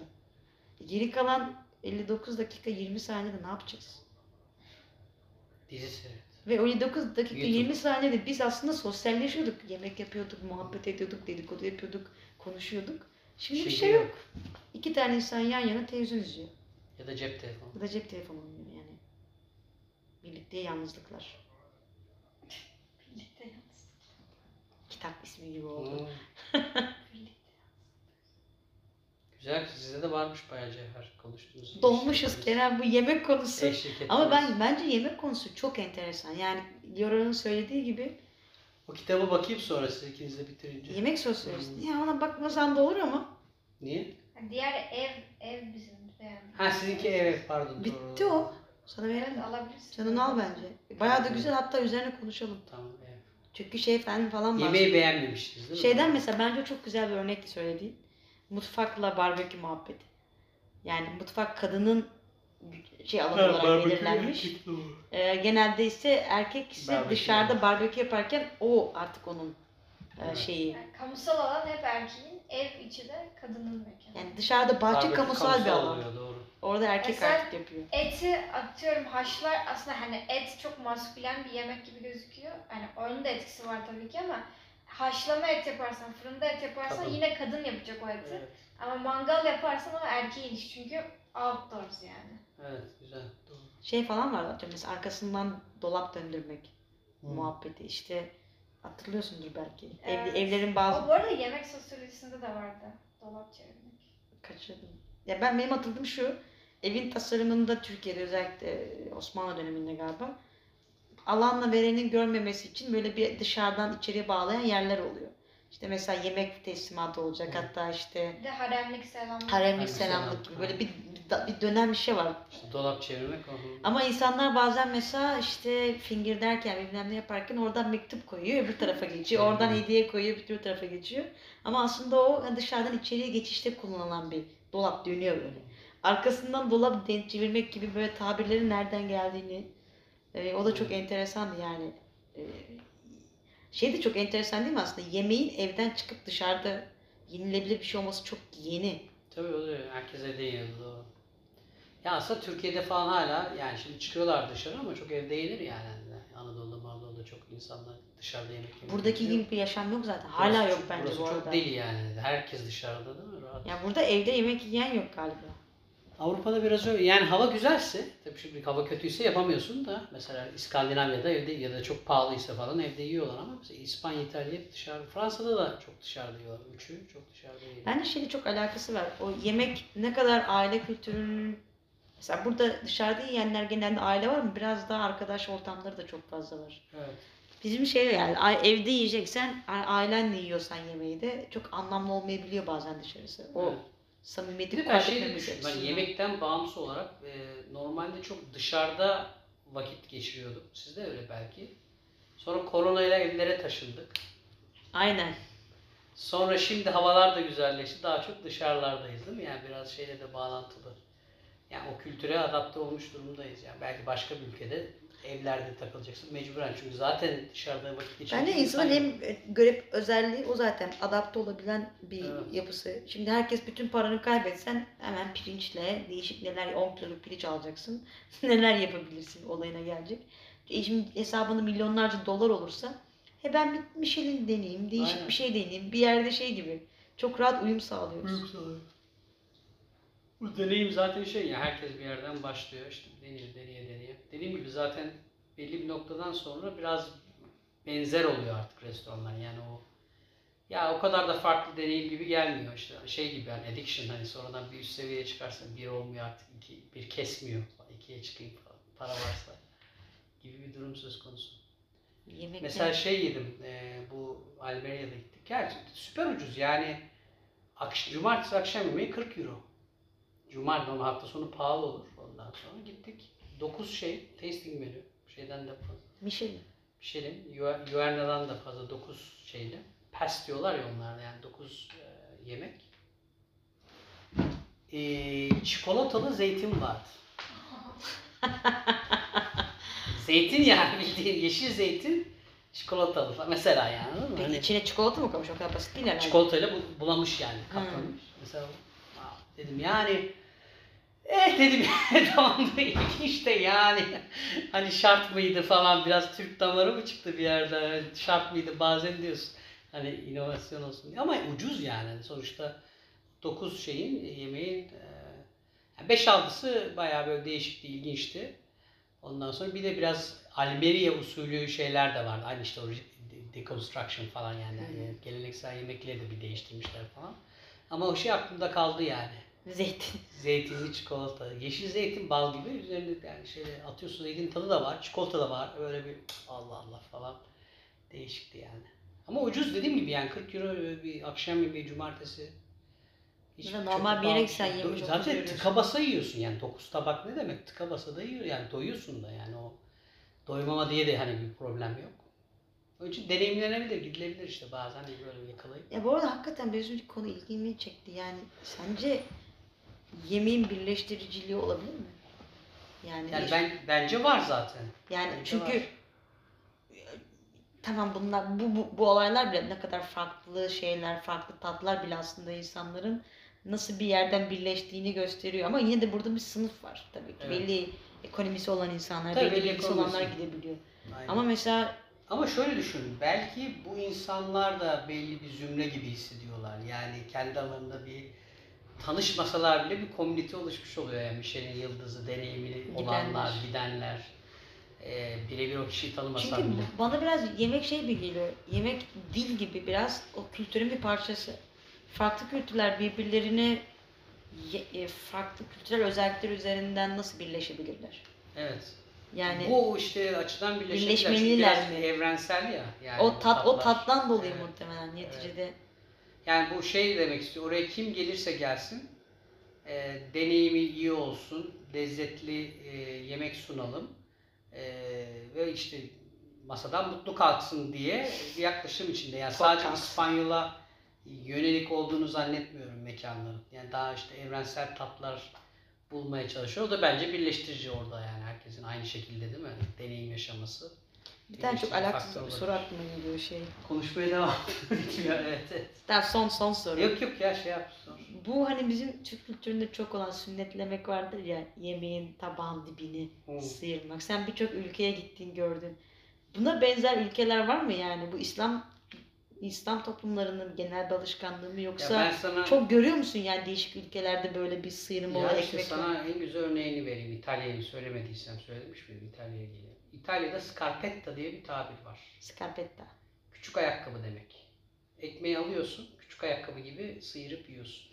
Speaker 3: Geri kalan 59 dakika 20 saniyede ne yapacağız?
Speaker 2: Dizi seyret.
Speaker 3: Ve o 9 dakika
Speaker 2: YouTube.
Speaker 3: 20 saniyede biz aslında sosyalleşiyorduk. Yemek yapıyorduk, muhabbet ediyorduk, dedikodu yapıyorduk, konuşuyorduk. Şimdi, bir
Speaker 2: Şimdi
Speaker 3: şey yok. İki tane insan yan yana televizyon izliyor.
Speaker 2: Ya da cep telefonu.
Speaker 3: Ya da cep telefonu oynuyor yani. Birlikte yalnızlıklar.
Speaker 1: Birlikte yalnız.
Speaker 3: Kitap ismi gibi oldu.
Speaker 2: Hmm. Güzel. Sizde de varmış bayağı cevher konuştuğunuz.
Speaker 3: Dolmuşuz Kerem bu yemek konusu.
Speaker 2: Eşlik ettiniz.
Speaker 3: Ama ben bence yemek konusu çok enteresan. Yani Yora'nın söylediği gibi
Speaker 2: O kitaba bakayım sonra siz ikiniz de bitirince.
Speaker 3: yemek sosyolojisi.
Speaker 2: Hmm.
Speaker 3: Ya ona bakmasan da olur ama
Speaker 2: Niye?
Speaker 1: Yani diğer ev ev bizim beğendim.
Speaker 2: Ha sizinki evet pardon.
Speaker 3: bitti
Speaker 2: doğru.
Speaker 3: o. Sana
Speaker 1: Evet
Speaker 3: verelim.
Speaker 1: alabilirsin.
Speaker 3: Canını al bence. Bayağı da güzel hatta üzerine konuşalım.
Speaker 2: Tamam evet.
Speaker 3: Çünkü şey falan falan var.
Speaker 2: Yemeği beğenmemiştiniz değil mi?
Speaker 3: Şeyden mesela bence çok güzel bir örnekti söylediğin. Mutfakla barbekü muhabbeti. Yani mutfak kadının şey alanı
Speaker 2: Ha,
Speaker 3: olarak belirlenmiş. Ee, genelde ise erkek ise
Speaker 2: Barbekü.
Speaker 3: dışarıda barbekü yaparken o artık onun e,
Speaker 2: Evet.
Speaker 3: şeyi.
Speaker 1: Yani kamusal alan hep erkeğin, ev içi de kadının mekanı.
Speaker 3: Yani dışarıda bahçe
Speaker 2: Barbekü
Speaker 3: kamusal bir alan.
Speaker 2: oluyor doğru.
Speaker 3: Orada erkek
Speaker 1: E sen-
Speaker 3: artık yapıyor.
Speaker 1: Eti atıyorum haşlar aslında hani et çok maskülen bir yemek gibi gözüküyor. Hani onun da etkisi var tabii ki ama haşlama et yaparsan, fırında et yaparsan
Speaker 2: Kadın.
Speaker 1: yine kadın yapacak o eti.
Speaker 2: Evet.
Speaker 1: Ama mangal yaparsan o erkeğin işi çünkü outdoors yani.
Speaker 2: Evet güzel. Doğru.
Speaker 3: Şey falan var atıyorum mesela arkasından dolap döndürmek
Speaker 2: Hı.
Speaker 3: muhabbeti işte hatırlıyorsundur belki.
Speaker 1: Evet.
Speaker 3: Ev, evlerin bazı
Speaker 1: O bu arada yemek sosyolojisinde de vardı. Dolap çevirmek.
Speaker 3: kaçırdım. Ya ben benim hatırladığım şu. Evin tasarımında Türkiye'de özellikle Osmanlı döneminde galiba alanla verenin görmemesi için böyle bir dışarıdan içeriye bağlayan yerler oluyor. İşte mesela yemek teslimatı olacak
Speaker 2: Hı.
Speaker 3: hatta işte
Speaker 1: Bir de haremlik selamlık.
Speaker 3: haremlik selamlık gibi böyle bir, bir, dönem bir şey var.
Speaker 2: İşte dolap çevirmek.
Speaker 3: Ama insanlar bazen mesela işte finger derken bilmem ne yaparken oradan mektup koyuyor öbür tarafa geçiyor. Oradan hediye koyuyor öbür tarafa geçiyor. Ama aslında o dışarıdan içeriye geçişte kullanılan bir dolap dönüyor böyle. Arkasından dolap denk çevirmek gibi böyle tabirlerin nereden geldiğini e, o da çok enteresandı yani. E, şey de çok enteresan değil mi aslında? Yemeğin evden çıkıp dışarıda yenilebilir bir şey olması çok yeni.
Speaker 2: Tabii oluyor. Herkes evde yiyor doğru. Ya aslında Türkiye'de falan hala yani şimdi çıkıyorlar dışarı ama çok evde yenir yani. Anadolu'da, Anadolu'da çok insanlar dışarıda yemek yemiyor.
Speaker 3: Buradaki gibi bir yaşam yok zaten. Hala
Speaker 2: Burası
Speaker 3: yok
Speaker 2: çok-
Speaker 3: bence
Speaker 2: burası
Speaker 3: bu
Speaker 2: çok
Speaker 3: arada.
Speaker 2: deli yani. Herkes dışarıda değil mi? Rahat.
Speaker 3: Ya burada evde yemek yiyen yok galiba.
Speaker 2: Avrupa'da biraz öyle. Yani hava güzelse, tabii şimdi hava kötüyse yapamıyorsun da mesela İskandinavya'da evde ya da çok pahalıysa falan evde yiyorlar ama mesela İspanya, İtalya hep dışarı. Fransa'da da çok dışarıda yiyorlar. Üçü çok dışarıda yiyor.
Speaker 3: Bence şeyle çok alakası var. O yemek ne kadar aile kültürünün Mesela burada dışarıda yiyenler genelde aile var mı? Biraz daha arkadaş ortamları da çok fazla var.
Speaker 2: Evet.
Speaker 3: Bizim şey yani evde yiyeceksen ailenle yiyorsan yemeği de çok anlamlı olmayabiliyor bazen dışarısı. O
Speaker 2: Evet.
Speaker 3: Samimiyeti
Speaker 2: Bir de ben şey de. Ben
Speaker 3: açısından.
Speaker 2: yemekten bağımsız olarak e, normalde çok dışarıda vakit geçiriyordum. Siz de öyle belki. Sonra koronayla evlere taşındık.
Speaker 3: Aynen.
Speaker 2: Sonra şimdi havalar da güzelleşti. Daha çok dışarılardayız değil mi? Yani biraz şeyle de bağlantılı. Yani o kültüre adapte olmuş durumdayız. Yani belki başka bir ülkede evlerde takılacaksın mecburen. Çünkü zaten dışarıda vakit geçirecek
Speaker 3: Bence insanın e, garip özelliği o zaten adapte olabilen bir
Speaker 2: Evet.
Speaker 3: yapısı. Şimdi herkes bütün paranı kaybetsen hemen pirinçle değişik neler 10 kiloluk pirinç alacaksın. neler yapabilirsin olayına gelecek. E şimdi hesabında milyonlarca dolar olursa he ben bir Michelin deneyeyim, değişik
Speaker 2: Aynen.
Speaker 3: bir şey deneyeyim. Bir yerde şey gibi çok rahat uyum sağlıyoruz.
Speaker 2: Bu deneyim zaten şey ya herkes bir yerden başlıyor işte deniyor deneye deneye. Dediğim gibi zaten belli bir noktadan sonra biraz benzer oluyor artık restoranlar yani o ya o kadar da farklı deneyim gibi gelmiyor işte şey gibi yani addiction hani sonradan bir üst seviyeye çıkarsan bir olmuyor artık iki, bir kesmiyor ikiye çıkayım para varsa gibi bir durum söz konusu.
Speaker 3: Yemekte
Speaker 2: Mesela şey yedim, e, bu Almeria'da gittik. Gerçekten süper ucuz yani. Akş Cumartesi akşam yemeği 40 euro. Cumartesi ama hafta sonu pahalı olur. Ondan sonra gittik. 9 şey, tasting menü. Şeyden de fazla.
Speaker 3: Michelin.
Speaker 2: Michelin, Yu- Yuerna'dan da fazla 9 şeyli. Pes diyorlar ya onlarda yani 9 e, yemek. E, çikolatalı zeytin vardı. zeytin yani bildiğin yeşil zeytin çikolatalı falan. mesela yani?
Speaker 3: Peki
Speaker 2: Hani
Speaker 3: içine çikolata mı koymuş? O kadar basit değil herhalde.
Speaker 2: çikolatayla bu- bulamış yani kaplamış. Mesela "Aa," dedim yani eh dedim tamam da ilginç de yani hani şart mıydı falan biraz Türk damarı mı çıktı bir yerde şart mıydı bazen diyorsun hani inovasyon olsun diye ama ucuz yani sonuçta 9 şeyin yemeğin 5-6'sı bayağı böyle değişikti ilginçti. Ondan sonra bir de biraz Almeria usulü şeyler de vardı. Aynı işte o deconstruction falan yani. Yani geleneksel yemekleri de bir değiştirmişler falan. Ama o şey aklımda kaldı yani.
Speaker 3: Zeytin.
Speaker 2: Zeytinli çikolata, yeşil zeytin bal gibi üzerinde yani şey atıyorsun zeytin tadı da var, çikolata da var. Böyle bir Allah Allah falan değişikti yani. Ama ucuz dediğim gibi yani 40 euro bir akşam yemeği cumartesi. Hiç
Speaker 3: Ya normal bir yere gitsen yemiş
Speaker 2: Zaten tıka basa yiyorsun yani 9 tabak ne demek tıka basa da yiyor yani doyuyorsun da yani o doymama diye de hani bir problem yok. Onun için deneyimlenebilir, gidilebilir işte bazen böyle yakalayıp.
Speaker 3: Ya bu arada hakikaten biraz önceki konu ilgimi çekti. Yani sence yemeğin birleştiriciliği olabilir mi? Yani,
Speaker 2: Yani ben bence var zaten.
Speaker 3: yani
Speaker 2: bence
Speaker 3: çünkü
Speaker 2: var.
Speaker 3: tamam bunlar bu, bu, bu olaylar bile ne kadar farklı şeyler, farklı tatlar bile aslında insanların nasıl bir yerden birleştiğini gösteriyor. Ama yine de burada bir sınıf var tabii ki.
Speaker 2: Evet.
Speaker 3: Belli ekonomisi olan insanlar,
Speaker 2: Tabii,
Speaker 3: belli
Speaker 2: ekonomisi.
Speaker 3: olanlar gidebiliyor.
Speaker 2: Aynen.
Speaker 3: Ama mesela
Speaker 2: Ama şöyle düşün, belki bu insanlar da belli bir zümre gibi hissediyorlar. Yani kendi alanında bir tanışmasalar bile bir komünite oluşmuş oluyor. Yani Michelin yıldızı deneyimli olanlar, gidenler, e, birebir o kişiyi tanımasan
Speaker 3: Çünkü
Speaker 2: bile.
Speaker 3: bana biraz yemek şey bir geliyor. Yemek dil gibi biraz o kültürün bir parçası. Farklı kültürler birbirlerine e, farklı kültürel özellikler üzerinden nasıl birleşebilirler?
Speaker 2: Evet.
Speaker 3: Yani
Speaker 2: bu işte açıdan
Speaker 3: Birleşmeliler
Speaker 2: biraz
Speaker 3: mi?
Speaker 2: evrensel ya. Yani
Speaker 3: o tat o
Speaker 2: tatlar.
Speaker 3: tattan dolayı
Speaker 2: Evet.
Speaker 3: muhtemelen neticede.
Speaker 2: Yani bu şey demek istiyor. Oraya kim gelirse gelsin, e, deneyimi iyi olsun, lezzetli e, yemek sunalım e, ve işte masadan mutlu kalksın diye bir yaklaşım içinde. Yani sadece. İspanyola yönelik olduğunu zannetmiyorum mekanların. Yani daha işte evrensel tatlar bulmaya çalışıyor. O da bence birleştirici orada yani herkesin aynı şekilde değil mi? Deneyim yaşaması.
Speaker 3: Bir tane çok alakasız bir soru aklıma geliyor şey.
Speaker 2: Konuşmaya devam ediyor. evet, evet.
Speaker 3: Tamam son son soru.
Speaker 2: Yok yok ya şey yap. sor.
Speaker 3: Bu hani bizim Türk kültüründe çok olan sünnetlemek vardır ya yemeğin tabağın dibini
Speaker 2: Hı.
Speaker 3: sıyırmak. Sen birçok ülkeye gittin gördün. Buna benzer ülkeler var mı yani? Bu İslam İslam toplumlarının genel bir alışkanlığı mı
Speaker 2: Ya
Speaker 3: yoksa
Speaker 2: sana
Speaker 3: çok görüyor musun yani değişik ülkelerde böyle bir sıyırma
Speaker 2: Ya
Speaker 3: olan
Speaker 2: işte
Speaker 3: ekmek var?
Speaker 2: sana en güzel örneğini vereyim. İtalya'yı söylemediysem söylemiş miyim İtalya'ya ilgili? İtalya'da scarpetta diye bir tabir var.
Speaker 3: Scarpetta.
Speaker 2: Küçük ayakkabı demek. Ekmeği alıyorsun, küçük ayakkabı gibi sıyırıp yiyorsun.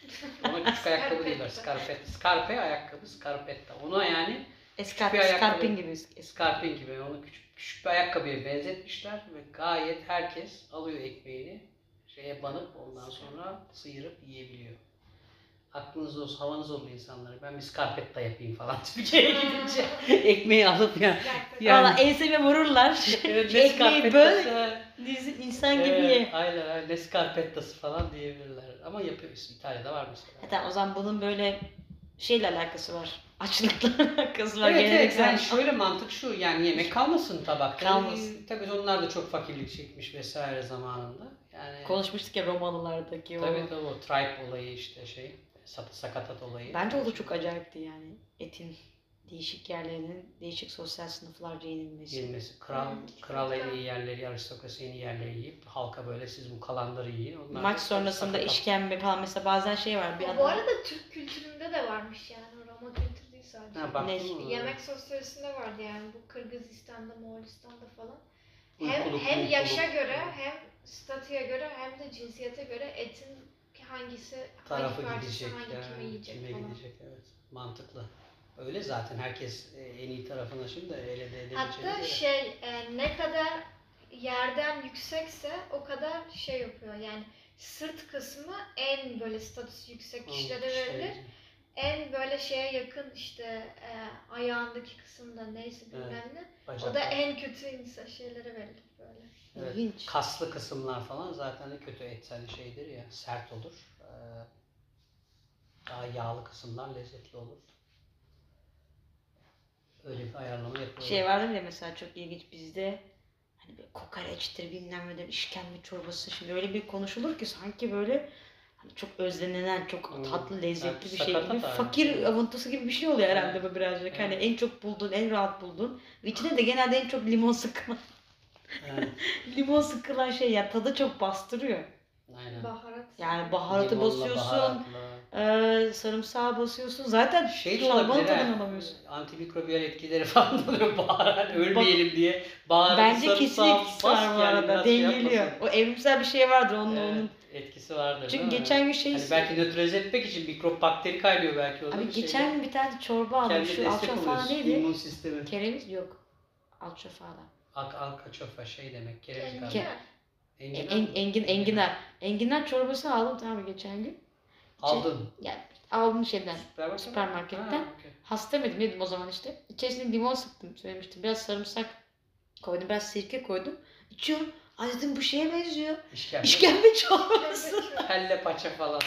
Speaker 2: Ona küçük ayakkabı diyorlar. Scarpetta. Scarpe ayakkabı, scarpetta. Ona yani bir ayakkabı.
Speaker 3: scarpin gibi.
Speaker 2: scarpin gibi onu küçük, küçük bir ayakkabıya benzetmişler ve gayet herkes alıyor ekmeğini şeye banıp ondan sonra sıyırıp yiyebiliyor. Aklınız olsun, havanız olur insanlara. Ben bir scarpetta yapayım falan Türkiye'ye gidince ekmeği alıp ya. Yani-
Speaker 3: Valla enseme vururlar.
Speaker 2: Evet,
Speaker 3: Ekmeği böl, dizi insan gibi
Speaker 2: Evet,
Speaker 3: ye.
Speaker 2: aynen aynen. Ne scarpettası falan diyebilirler. Ama yapıyoruz. İtalya'da var mesela.
Speaker 3: Hatta o zaman bunun böyle şeyle alakası var. Açlıkla alakası var.
Speaker 2: Evet, evet yani şöyle mantık şu yani yemek kalmasın tabakta.
Speaker 3: Kalmasın.
Speaker 2: Ee, Tabii onlar da çok fakirlik çekmiş vesaire zamanında. Yani
Speaker 3: Konuşmuştuk ya Romalılardaki o.
Speaker 2: tabii tabii o tripe olayı işte şey sakatat olayı.
Speaker 3: Bence o da çok acayipti yani. Etin değişik yerlerinin değişik sosyal sınıflarca yenilmesi.
Speaker 2: Yenmesi. Kral,
Speaker 1: Evet,
Speaker 2: kral en iyi yerleri, aristokrasi en iyi yerleri yiyip halka böyle siz bu kalanları yiyin. Onlar
Speaker 3: Maç
Speaker 2: da
Speaker 3: sonrasında
Speaker 2: sakatat.
Speaker 3: işkembe falan mesela bazen şey var bir
Speaker 1: Bu
Speaker 3: adam.
Speaker 1: arada Türk kültüründe de varmış yani. Roma kültürü değil sadece.
Speaker 2: Ha,
Speaker 3: Ne?
Speaker 1: Yemek sosyolojisinde vardı yani bu Kırgızistan'da, Moğolistan'da falan.
Speaker 2: Uykuluk,
Speaker 1: Hem, hem
Speaker 2: uykuluk.
Speaker 1: yaşa göre hem statüye göre hem de cinsiyete göre etin hangisi
Speaker 2: tarafı
Speaker 1: hangi
Speaker 2: gidecek,
Speaker 1: hangi
Speaker 2: yani,
Speaker 1: kime yiyecek
Speaker 2: kime
Speaker 1: falan.
Speaker 2: gidecek evet mantıklı. Öyle zaten herkes e, en iyi tarafına şimdi elde edebileceğini
Speaker 1: Hatta
Speaker 2: göre.
Speaker 1: şey e, ne kadar yerden yüksekse o kadar şey yapıyor yani sırt kısmı en böyle statüsü yüksek kişilere verilir. En böyle şeye yakın işte e, ayağındaki kısımda neyse bilmem ne. O
Speaker 2: bacaklar.
Speaker 1: da en kötü insan şeylere verilir böyle.
Speaker 2: Evet,
Speaker 3: İlginç.
Speaker 2: Kaslı kısımlar falan zaten de kötü et hani şeydir ya sert olur. Ee, daha yağlı kısımlar lezzetli olur. Öyle bir ayarlama yapıyorlar.
Speaker 3: Şey vardı bile mesela çok ilginç bizde hani böyle kokoreçtir bilmem nedir işkembe çorbası şimdi öyle bir konuşulur ki sanki böyle çok özlenilen çok
Speaker 2: Hmm.
Speaker 3: tatlı lezzetli bir şey gibi fakir avuntusu gibi bir şey oluyor herhalde
Speaker 2: Evet.
Speaker 3: bu birazcık hani
Speaker 2: Evet.
Speaker 3: en çok bulduğun en rahat bulduğun ve içine de genelde en çok limon sıkılan
Speaker 2: Evet,
Speaker 3: limon sıkılan şey ya tadı çok bastırıyor.
Speaker 2: aynen.
Speaker 1: Baharat.
Speaker 3: Yani baharatı
Speaker 2: Limonla,
Speaker 3: basıyorsun,
Speaker 2: baharatla.
Speaker 3: eee sarımsağı basıyorsun. Zaten
Speaker 2: Şey olabilir
Speaker 3: tadını alamıyorsun.
Speaker 2: Antimikrobiyal etkileri falan oluyor baharat ölmeyelim diye. Baharat
Speaker 3: Bence kesin
Speaker 2: sarımsağı
Speaker 3: etkisi
Speaker 2: bas
Speaker 3: var bu arada.
Speaker 2: şey
Speaker 3: Dengeliyor.
Speaker 2: yapmasın.
Speaker 3: o evrimsel bir şey vardır onun
Speaker 2: Evet,
Speaker 3: onun.
Speaker 2: Etkisi vardır
Speaker 3: Çünkü
Speaker 2: değil mi?
Speaker 3: geçen gün şey
Speaker 2: Hani belki nötralize etmek için mikrop bakteri kaynıyor belki orada.
Speaker 3: Abi
Speaker 2: şeyler.
Speaker 3: geçen gün bir tane çorba aldım.
Speaker 2: Kendi
Speaker 3: Şu
Speaker 2: destek
Speaker 3: alçofalı
Speaker 2: oluyorsun.
Speaker 3: neydi?
Speaker 2: İmmün sistemi.
Speaker 3: Kereviz yok. Alçofalı.
Speaker 2: Ak alkaçofa şey demek. Kereviz
Speaker 1: Enginar.
Speaker 2: galiba.
Speaker 3: E,
Speaker 2: Enginar
Speaker 3: en,
Speaker 2: mı?
Speaker 3: engin, enginar. Enginar çorbası aldım tamam mı geçen gün.
Speaker 2: Aldın.
Speaker 3: Yani aldım şeyden.
Speaker 2: Süpermarketten.
Speaker 3: Süpermarketten.
Speaker 2: Ha, okey.
Speaker 3: Hasta mıydım yedim o zaman işte. İçerisine limon sıktım söylemiştim. Biraz sarımsak koydum. Biraz sirke koydum. İçiyorum. Ay dedim bu şeye benziyor.
Speaker 2: İşkembe.
Speaker 3: İşkembe çorbası.
Speaker 2: Kelle paça falan.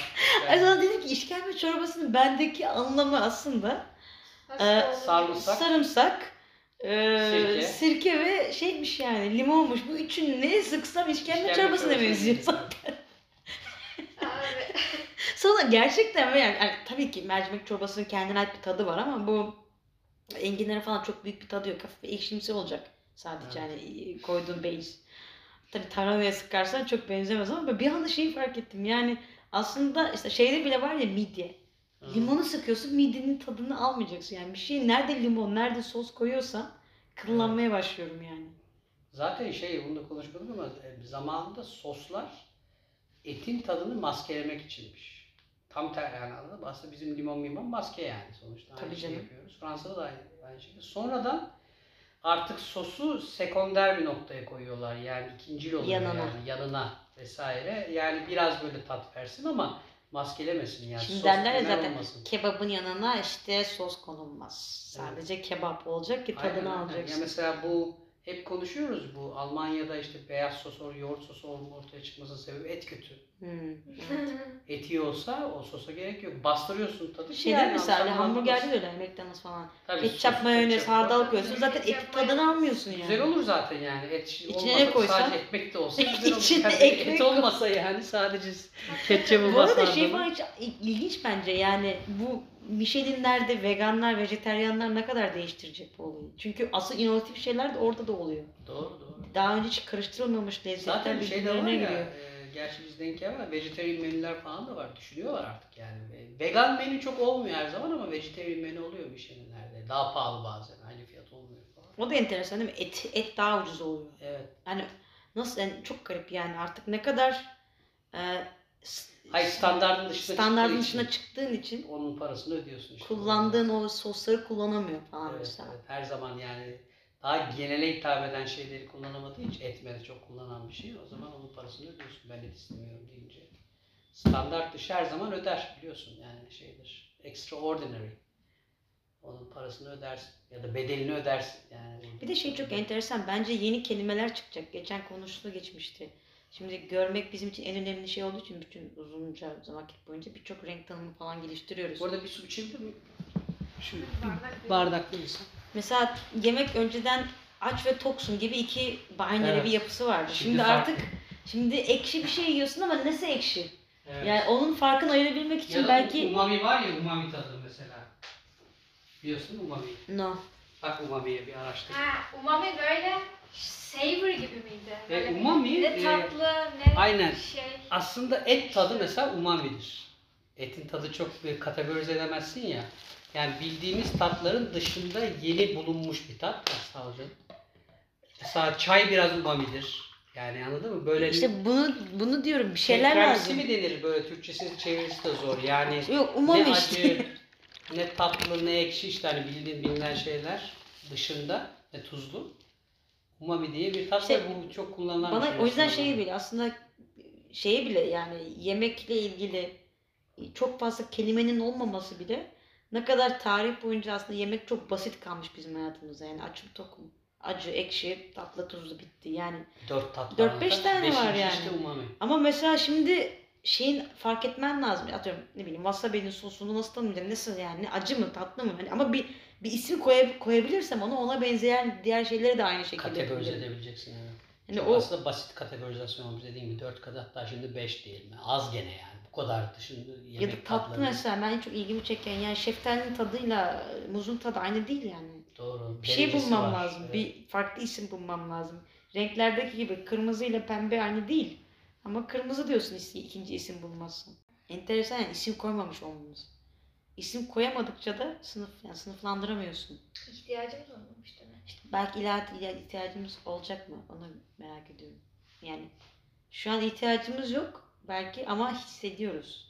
Speaker 3: Ay sonra dedim ki işkembe çorbasının bendeki anlamı aslında
Speaker 1: olunca-
Speaker 2: sarımsak.
Speaker 3: sarımsak, e,
Speaker 2: Sirke.
Speaker 3: sirke. ve şeymiş yani limonmuş. Bu üçünü neye sıksam işkembe,
Speaker 2: İşkembe
Speaker 3: çorbasına
Speaker 2: çorbası
Speaker 3: benziyor.
Speaker 1: Abi,
Speaker 3: Sonra gerçekten yani, yani tabii ki mercimek çorbasının kendine ait bir tadı var ama bu enginlerin falan çok büyük bir tadı yok. Hafif ekşimsi olacak sadece
Speaker 2: Evet.
Speaker 3: yani koyduğun base. Tabii tarhanaya sıkarsan çok benzemez ama bir anda şeyi fark ettim. Yani aslında işte şeyde bile var ya midye.
Speaker 2: Hı.
Speaker 3: Limonu sıkıyorsun midyenin tadını almayacaksın. Yani bir şey nerede limon, nerede sos koyuyorsan kıllanmaya başlıyorum yani.
Speaker 2: Zaten şey bunu da konuşmadık ama e, zamanında soslar etin tadını maskelemek içinmiş. Tam ter yani anladın mı? Aslında bizim limon limon maske yani sonuçta. Aynı
Speaker 3: Tabii canım.
Speaker 2: yapıyoruz. Fransa'da da aynı, aynı şekilde. Sonradan artık sosu sekonder bir noktaya koyuyorlar. Yani ikincil oluyor
Speaker 3: Yanına.
Speaker 2: yani yanına vesaire. Yani biraz böyle tat versin ama maskelemesin yani.
Speaker 3: Şimdi
Speaker 2: sos
Speaker 3: derler ya zaten
Speaker 2: olmasın.
Speaker 3: kebabın yanına işte sos konulmaz. Sadece kebap olacak ki tadını
Speaker 2: aynen.
Speaker 3: alacaksın.
Speaker 2: Ya mesela bu hep konuşuyoruz bu Almanya'da işte beyaz sos, yoğurt sosu ortaya çıkmasının sebebi et kötü.
Speaker 3: Hmm.
Speaker 2: Et iyi olsa o sosa gerek yok. Bastırıyorsun tadı.
Speaker 3: Şey
Speaker 2: yani
Speaker 3: mesela
Speaker 2: ansamlı
Speaker 3: hamburgerde de öyle McDonald's falan.
Speaker 2: Tabii
Speaker 3: Ketçap,
Speaker 2: sos,
Speaker 3: mayonez,
Speaker 2: ketçap.
Speaker 3: hardal koyuyorsun. Zaten
Speaker 1: Ketçap,
Speaker 3: eti tadını almıyorsun yani.
Speaker 2: Güzel olur zaten yani. Et
Speaker 3: İçine
Speaker 2: olmasa
Speaker 3: ne koysan?
Speaker 2: sadece ekmek de olsa güzel olur.
Speaker 3: İçine
Speaker 2: Yani
Speaker 3: ekmek
Speaker 2: et olmasa yani sadece ketçapı
Speaker 3: Bu arada şey falan ilginç bence yani bu Michelin'lerde veganlar, vejeteryanlar ne kadar değiştirecek bu olayı? Çünkü asıl inovatif şeyler de orada da oluyor.
Speaker 2: Doğru doğru.
Speaker 3: Daha önce hiç karıştırılmamış lezzetler
Speaker 2: Zaten şey de var ya,
Speaker 3: giriyor.
Speaker 2: e, gerçi biz denk ama vegetarian menüler falan da var. Düşünüyorlar artık yani. E, Vegan menü çok olmuyor her zaman ama vegetarian menü oluyor Michelin'lerde. Daha pahalı bazen. Aynı fiyat olmuyor falan.
Speaker 3: O da enteresan değil mi? Et, et daha ucuz oluyor.
Speaker 2: Evet.
Speaker 3: Yani nasıl yani çok garip yani artık ne kadar e,
Speaker 2: Hayır standartın dışına
Speaker 3: standartın dışına
Speaker 2: için
Speaker 3: çıktığın için
Speaker 2: onun parasını ödüyorsun işte.
Speaker 3: kullandığın o sosları kullanamıyor falan
Speaker 2: Evet,
Speaker 3: mesela.
Speaker 2: evet. Her zaman yani daha genele hitap eden şeyleri kullanamadığı için etmede çok kullanan bir şey. O zaman onun parasını ödüyorsun. Ben et istemiyorum deyince. Standart dışı her zaman öder biliyorsun yani şeydir. Extraordinary. Onun parasını ödersin ya da bedelini ödersin yani.
Speaker 3: Bir de şey çok enteresan. Bence yeni kelimeler çıkacak. Geçen konuştu geçmişti. Şimdi görmek bizim için en önemli şey olduğu için bütün uzunca vakit boyunca birçok renk tanımı falan geliştiriyoruz.
Speaker 2: Bu arada bir su içebilir miyim? Şu
Speaker 1: Bardak bir-
Speaker 2: bardaklı mısın?
Speaker 3: Mesela yemek önceden aç ve toksun gibi iki binary
Speaker 2: Evet.
Speaker 3: bir yapısı vardı.
Speaker 2: Şimdi
Speaker 3: Şimdi,
Speaker 2: farklı.
Speaker 3: artık şimdi ekşi bir şey yiyorsun ama nasıl ekşi?
Speaker 2: Evet.
Speaker 3: Yani onun farkını ayırabilmek için
Speaker 2: ya da
Speaker 3: belki
Speaker 2: umami var ya umami tadı mesela. Biliyorsun mi umami?
Speaker 3: no.
Speaker 2: Bak umami'ye bir araştır.
Speaker 1: Ha, umami böyle savor gibi miydi?
Speaker 2: E,
Speaker 1: Böyle
Speaker 2: umami
Speaker 1: ne
Speaker 2: e,
Speaker 1: tatlı ne
Speaker 2: aynen.
Speaker 1: şey.
Speaker 2: aslında et tadı mesela umamidir. Etin tadı çok bir kategorize edemezsin ya. Yani bildiğimiz tatların dışında yeni bulunmuş bir tat. Canım. Mesela çay biraz umamidir. Yani anladın mı? Böyle
Speaker 3: İşte bunu bunu diyorum bir şeyler
Speaker 2: Kekremsi
Speaker 3: lazım.
Speaker 2: mi denir böyle Türkçesi çevirisi de zor. Yani
Speaker 3: Yok umami
Speaker 2: ne
Speaker 3: işte.
Speaker 2: acı, ne tatlı, ne ekşi işte hani bildiğin bilinen şeyler dışında ne tuzlu. Umami diye bir tat var. Bu çok kullanılan bir
Speaker 3: Bana
Speaker 2: şey.
Speaker 3: o yüzden
Speaker 2: aslında.
Speaker 3: şey bile aslında şeye bile yani yemekle ilgili çok fazla kelimenin olmaması bile ne kadar tarih boyunca aslında yemek çok basit kalmış bizim hayatımızda. Yani açım tokum. Acı, ekşi, tatlı, tuzlu bitti. Yani
Speaker 2: Dört tat
Speaker 3: Dört
Speaker 2: var
Speaker 3: beş
Speaker 2: zaten.
Speaker 3: tane var yani.
Speaker 2: işte umami.
Speaker 3: ama mesela şimdi şeyin fark etmen lazım. Atıyorum ne bileyim wasabi'nin sosunu nasıl tanımlayacağım? Nasıl yani? Acı mı, tatlı mı? Hani ama bir bir isim koyab- koyabilirsem ona ona benzeyen diğer şeyleri de aynı şekilde
Speaker 2: Kategorize
Speaker 3: yapabilirim.
Speaker 2: edebileceksin yani.
Speaker 3: Yani o
Speaker 2: aslında basit kategorizasyon olmuş dediğim gibi dört kat hatta şimdi beş diyelim. Az gene yani. Bu kadar dışında yemek
Speaker 3: Ya da tatlı
Speaker 2: tatları-
Speaker 3: mesela ben en çok ilgimi çeken yani şeftalinin tadıyla muzun tadı aynı değil yani.
Speaker 2: Doğru.
Speaker 3: Bir şey bulmam
Speaker 2: var.
Speaker 3: lazım.
Speaker 2: Evet.
Speaker 3: Bir farklı isim bulmam lazım. Renklerdeki gibi kırmızı ile pembe aynı değil. Ama kırmızı diyorsun ikinci isim bulmazsın. Enteresan yani isim koymamış olmamız. İsim koyamadıkça da sınıf yani sınıflandıramıyorsun.
Speaker 1: İhtiyacımız olmamış demek.
Speaker 3: İşte belki ileride ile ihtiyacımız olacak mı? Onu merak ediyorum. Yani şu an ihtiyacımız yok belki ama hissediyoruz.